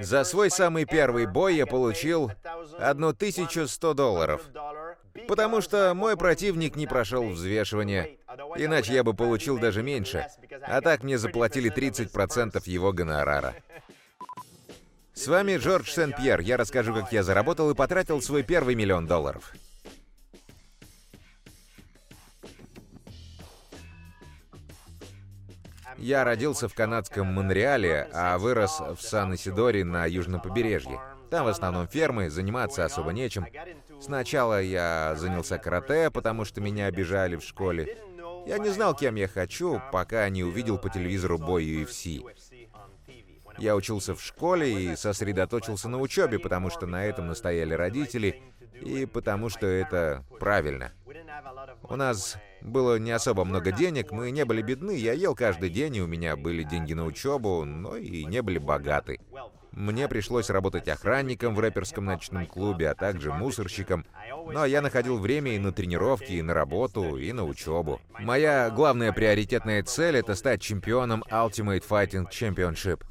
За свой самый первый бой я получил 1100 долларов, потому что мой противник не прошел взвешивание, иначе я бы получил даже меньше, а так мне заплатили 30% его гонорара. С вами Джордж Сен-Пьер. Я расскажу, как я заработал и потратил свой первый миллион долларов. Я родился в канадском Монреале, а вырос в Сан-Исидоре на южном побережье. Там в основном фермы, заниматься особо нечем. Сначала я занялся карате, потому что меня обижали в школе. Я не знал, кем я хочу, пока не увидел по телевизору бой UFC. Я учился в школе и сосредоточился на учебе, потому что на этом настояли родители, и потому что это правильно. У нас было не особо много денег, мы не были бедны, я ел каждый день, и у меня были деньги на учебу, но и не были богаты. Мне пришлось работать охранником в рэперском ночном клубе, а также мусорщиком. Но я находил время и на тренировки, и на работу, и на учебу. Моя главная приоритетная цель — это стать чемпионом Ultimate Fighting Championship.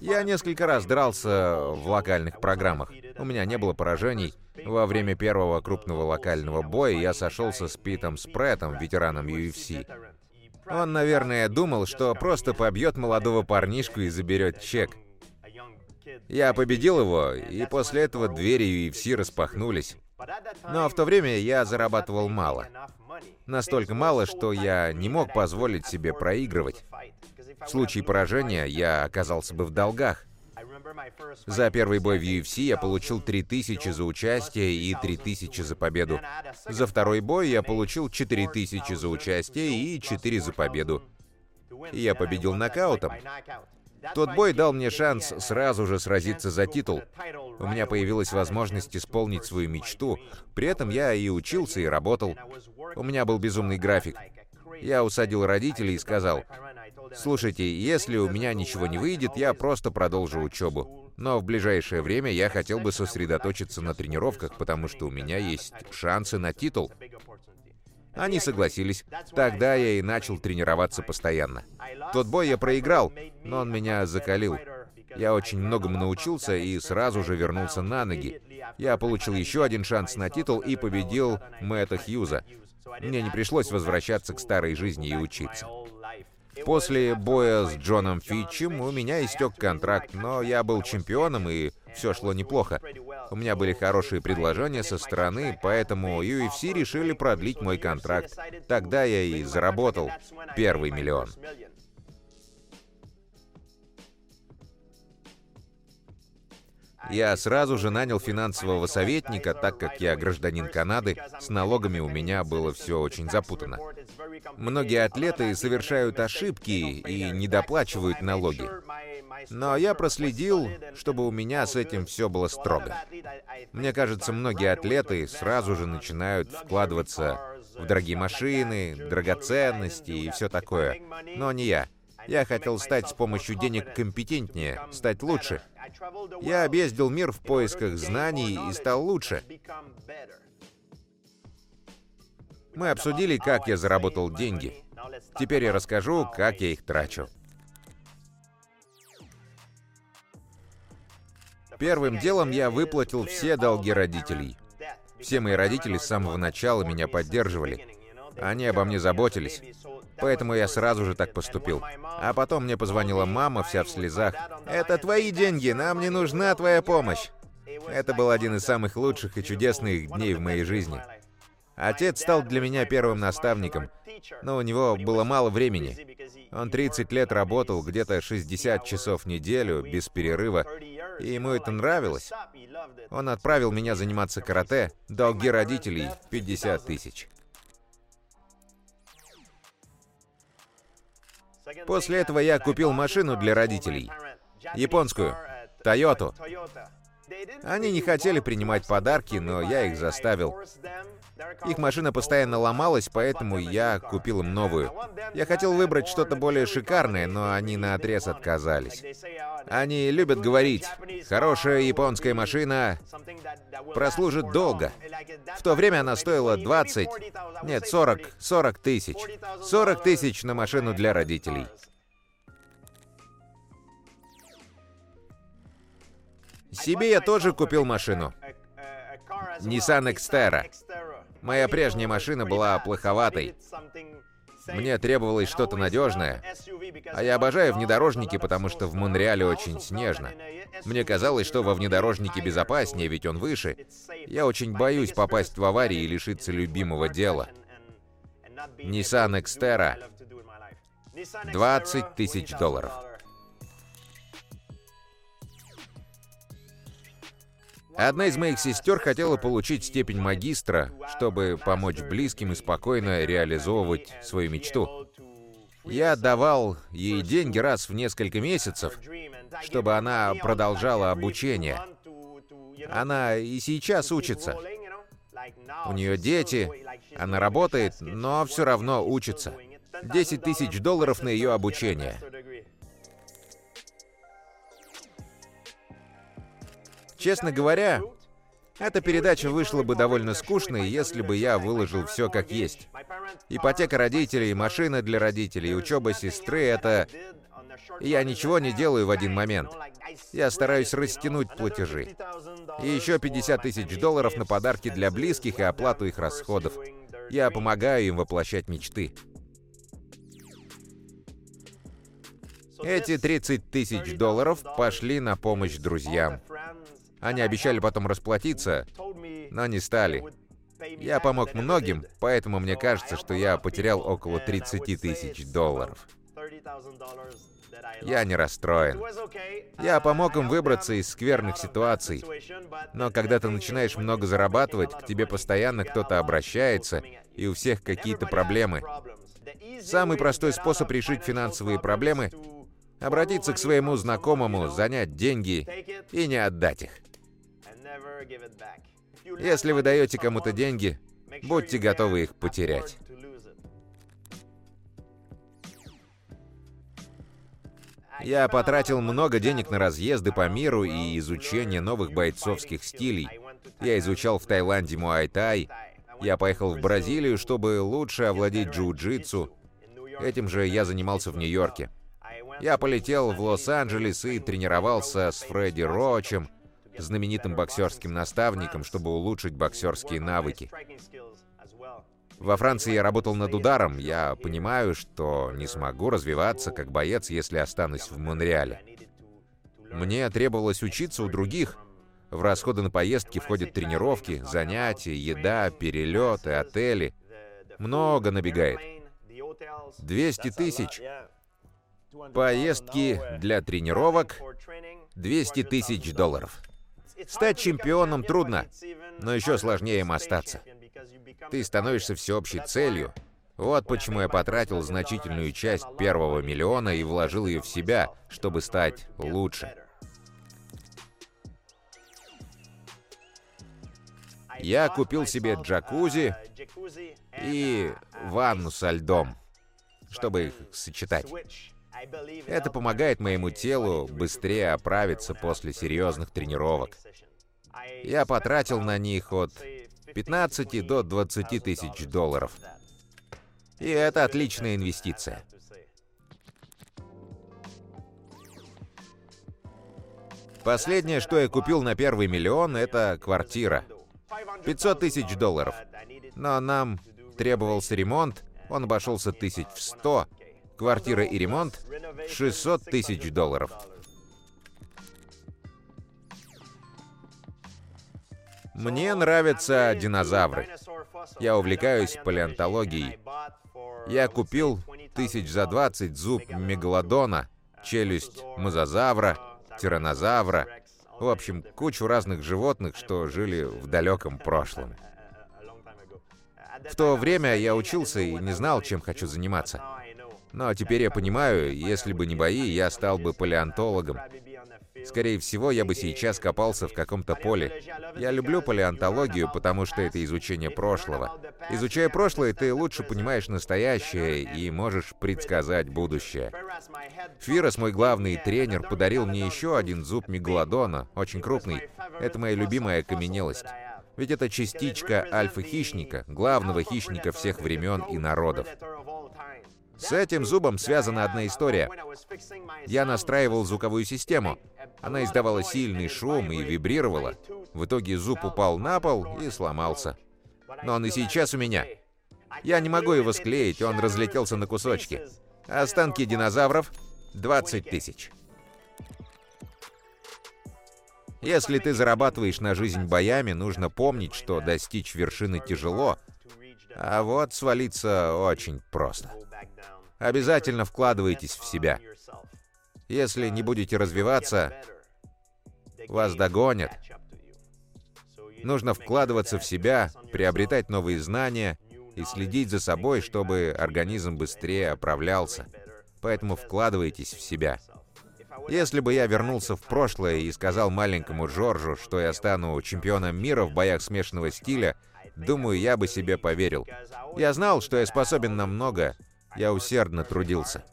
Я несколько раз дрался в локальных программах. У меня не было поражений. Во время первого крупного локального боя я сошелся с Питом Спреттом, ветераном UFC. Он, наверное, думал, что просто побьет молодого парнишку и заберет чек. Я победил его, и после этого двери UFC распахнулись. Но в то время я зарабатывал мало. Настолько мало, что я не мог позволить себе проигрывать. В случае поражения я оказался бы в долгах. За первый бой в UFC я получил 3000 за участие и 3000 за победу. За второй бой я получил 4000 за участие и 4 за победу. Я победил нокаутом. Тот бой дал мне шанс сразу же сразиться за титул. У меня появилась возможность исполнить свою мечту. При этом я и учился, и работал. У меня был безумный график. Я усадил родителей и сказал, «Слушайте, если у меня ничего не выйдет, я просто продолжу учебу. Но в ближайшее время я хотел бы сосредоточиться на тренировках, потому что у меня есть шансы на титул». Они согласились. Тогда я и начал тренироваться постоянно. Тот бой я проиграл, но он меня закалил. Я очень многому научился и сразу же вернулся на ноги. Я получил еще один шанс на титул и победил Мэтта Хьюза. Мне не пришлось возвращаться к старой жизни и учиться. После боя с Джоном Фитчем у меня истек контракт, но я был чемпионом и все шло неплохо. У меня были хорошие предложения со стороны, поэтому UFC решили продлить мой контракт. Тогда я и заработал первый миллион. Я сразу же нанял финансового советника, так как я гражданин Канады, с налогами у меня было все очень запутано. Многие атлеты совершают ошибки и недоплачивают налоги. Но я проследил, чтобы у меня с этим все было строго. Мне кажется, многие атлеты сразу же начинают вкладываться в дорогие машины, драгоценности и все такое. Но не я. Я хотел стать с помощью денег компетентнее, стать лучше. Я объездил мир в поисках знаний и стал лучше. Мы обсудили, как я заработал деньги. Теперь я расскажу, как я их трачу. Первым делом я выплатил все долги родителей. Все мои родители с самого начала меня поддерживали. Они обо мне заботились. Поэтому я сразу же так поступил. А потом мне позвонила мама, вся в слезах. «Это твои деньги, нам не нужна твоя помощь!» Это был один из самых лучших и чудесных дней в моей жизни. Отец стал для меня первым наставником, но у него было мало времени. Он 30 лет работал, где-то 60 часов в неделю, без перерыва, и ему это нравилось. Он отправил меня заниматься карате, долги родителей 50 тысяч. После этого я купил машину для родителей. Японскую. Тойоту. Они не хотели принимать подарки, но я их заставил. Их машина постоянно ломалась, поэтому я купил им новую. Я хотел выбрать что-то более шикарное, но они на отрез отказались. Они любят говорить, хорошая японская машина прослужит долго. В то время она стоила 20, нет, 40, 40 тысяч. 40 тысяч на машину для родителей. Себе я тоже купил машину. Nissan Xterra. Моя прежняя машина была плоховатой. Мне требовалось что-то надежное. А я обожаю внедорожники, потому что в Монреале очень снежно. Мне казалось, что во внедорожнике безопаснее, ведь он выше. Я очень боюсь попасть в аварии и лишиться любимого дела. Nissan Xterra. 20 тысяч долларов. Одна из моих сестер хотела получить степень магистра, чтобы помочь близким и спокойно реализовывать свою мечту. Я давал ей деньги раз в несколько месяцев, чтобы она продолжала обучение. Она и сейчас учится. У нее дети, она работает, но все равно учится. 10 тысяч долларов на ее обучение. Честно говоря, эта передача вышла бы довольно скучной, если бы я выложил все как есть. Ипотека родителей, машина для родителей, учеба сестры — это... Я ничего не делаю в один момент. Я стараюсь растянуть платежи. И еще 50 тысяч долларов на подарки для близких и оплату их расходов. Я помогаю им воплощать мечты. Эти 30 тысяч долларов пошли на помощь друзьям. Они обещали потом расплатиться, но не стали. Я помог многим, поэтому мне кажется, что я потерял около 30 тысяч долларов. Я не расстроен. Я помог им выбраться из скверных ситуаций. Но когда ты начинаешь много зарабатывать, к тебе постоянно кто-то обращается, и у всех какие-то проблемы. Самый простой способ решить финансовые проблемы — обратиться к своему знакомому, занять деньги и не отдать их. Если вы даете кому-то деньги, будьте готовы их потерять. Я потратил много денег на разъезды по миру и изучение новых бойцовских стилей. Я изучал в Таиланде муай-тай. Я поехал в Бразилию, чтобы лучше овладеть джиу-джитсу. Этим же я занимался в Нью-Йорке. Я полетел в Лос-Анджелес и тренировался с Фредди Рочем, знаменитым боксерским наставником, чтобы улучшить боксерские навыки. Во Франции я работал над ударом. Я понимаю, что не смогу развиваться как боец, если останусь в Монреале. Мне требовалось учиться у других. В расходы на поездки входят тренировки, занятия, еда, перелеты, отели. Много набегает. 200 тысяч. Поездки для тренировок 200 тысяч долларов. Стать чемпионом трудно, но еще сложнее им остаться. Ты становишься всеобщей целью. Вот почему я потратил значительную часть первого миллиона и вложил ее в себя, чтобы стать лучше. Я купил себе джакузи и ванну со льдом, чтобы их сочетать. Это помогает моему телу быстрее оправиться после серьезных тренировок. Я потратил на них от 15 до 20 тысяч долларов. И это отличная инвестиция. Последнее, что я купил на первый миллион, это квартира. 500 тысяч долларов. Но нам требовался ремонт, он обошелся тысяч в 100, Квартира и ремонт — 600 тысяч долларов. Мне нравятся динозавры. Я увлекаюсь палеонтологией. Я купил тысяч за 20 зуб мегалодона, челюсть мозазавра, тиранозавра, в общем, кучу разных животных, что жили в далеком прошлом. В то время я учился и не знал, чем хочу заниматься. Но теперь я понимаю, если бы не бои, я стал бы палеонтологом. Скорее всего, я бы сейчас копался в каком-то поле. Я люблю палеонтологию, потому что это изучение прошлого. Изучая прошлое, ты лучше понимаешь настоящее и можешь предсказать будущее. Фирос, мой главный тренер, подарил мне еще один зуб мегалодона, очень крупный. Это моя любимая окаменелость. Ведь это частичка альфа-хищника, главного хищника всех времен и народов. С этим зубом связана одна история. Я настраивал звуковую систему. Она издавала сильный шум и вибрировала. В итоге зуб упал на пол и сломался. Но он и сейчас у меня. Я не могу его склеить, он разлетелся на кусочки. Останки динозавров — 20 тысяч. Если ты зарабатываешь на жизнь боями, нужно помнить, что достичь вершины тяжело, а вот свалиться очень просто. Обязательно вкладывайтесь в себя. Если не будете развиваться, вас догонят. Нужно вкладываться в себя, приобретать новые знания и следить за собой, чтобы организм быстрее оправлялся. Поэтому вкладывайтесь в себя. Если бы я вернулся в прошлое и сказал маленькому Джорджу, что я стану чемпионом мира в боях смешанного стиля, думаю, я бы себе поверил. Я знал, что я способен на много, я усердно трудился.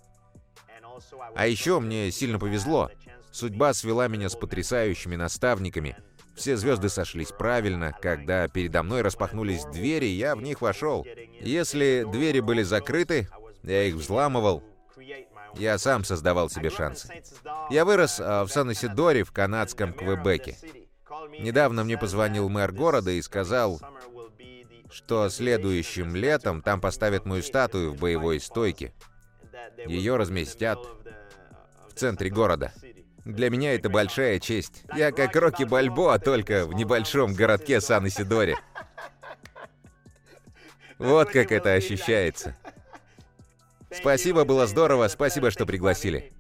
А еще мне сильно повезло. Судьба свела меня с потрясающими наставниками. Все звезды сошлись правильно. Когда передо мной распахнулись двери, я в них вошел. Если двери были закрыты, я их взламывал, я сам создавал себе шансы. Я вырос а, в Сан-Исидоре в канадском Квебеке. Недавно мне позвонил мэр города и сказал, что следующим летом там поставят мою статую в боевой стойке. Ее разместят в центре города. Для меня это большая честь. Я как Рокки Бальбоа, только в небольшом городке Сан-Исидоре. Вот как это ощущается. Спасибо, было здорово. Спасибо, что пригласили.